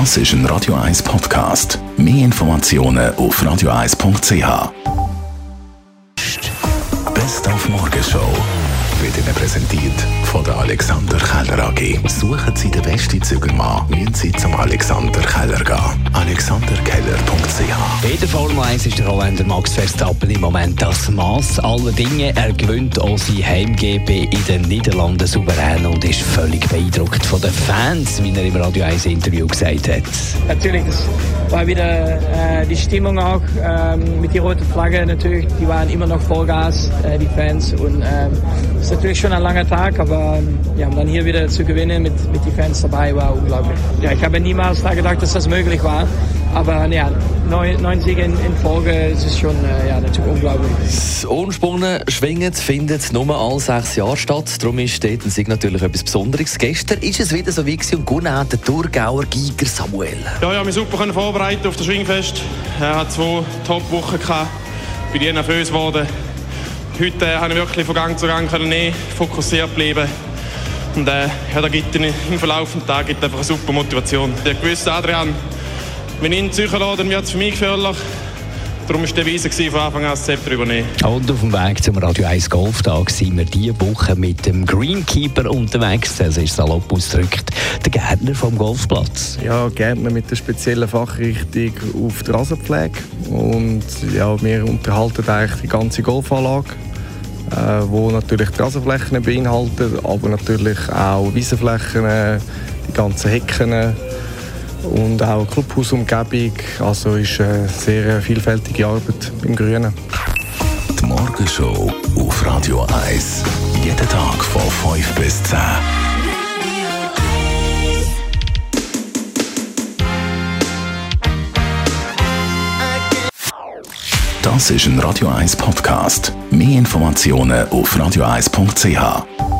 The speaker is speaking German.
Das ist ein Radio 1 Podcast. Mehr Informationen auf radio1.ch. Best auf Morgenshow wird Ihnen präsentiert von der Alexander Keller AG. Suchen Sie den besten Zügelmann, müssen Sie zum Alexander Keller gehen. AlexanderKeller.ch In der Formel 1 ist der Holländer Max Verstappen im Moment das Maß aller Dinge. Er gewinnt auch sein Heim-GP in den Niederlanden souverän und ist völlig beeindruckt von den Fans, wie er im Radio 1 Interview gesagt hat. Natürlich, das war wieder äh, die Stimmung auch ähm, mit der roten Flagge natürlich. Die waren immer noch Vollgas, äh, die Fans. Und ähm, ist natürlich schon ein langer Tag, aber ähm, ja, dann hier wieder zu gewinnen mit, mit den Fans dabei war unglaublich. Ja, ich habe niemals da gedacht, dass das möglich war. Aber ja, neun, neun Siege in, in Folge, das ist schon äh, ja, natürlich unglaublich. Das Unspunnen schwingend findet nur alle sechs Jahre statt. Darum ist dort ein Sieg natürlich etwas Besonderes. Gestern ist es wieder so wie gewesen und gewonnen hat der Thurgauer Giger Samuel. Ja, ich habe mich super vorbereitet auf das Schwingfest. Er hat zwei Top-Wochen gehabt. Bin ich nervös geworden. Heute äh, habe ich wirklich von Gang zu Gang können nehmen, fokussiert bleiben. Und äh, ja, da gibt im Verlauf des Tages gibt einfach eine super Motivation. Ich wusste, Adrian, wenn ich ihn Psycho lasse, dann wird es für mich gefährlich. Darum war der Weise von Anfang an das Zepter übernehmen. Und auf dem Weg zum Radio 1 Golftag sind wir diese Woche mit dem Greenkeeper unterwegs. Das ist salopp ausgedrückt der Gärtner vom Golfplatz. Ja, Gärtner mit der speziellen Fachrichtung auf die Rasenpflege. Und ja, wir unterhalten eigentlich die ganze Golfanlage, äh, wo natürlich die Rasenflächen beinhaltet, aber natürlich auch Wiesenflächen, die ganzen Hecken und auch Clubhausumgebung. Also ist eine sehr vielfältige Arbeit im Grünen. Die Morgenshow auf Radio 1. Jeden Tag von 5 bis 10. Das ist ein Radio 1 Podcast. Mehr Informationen auf radio1.ch.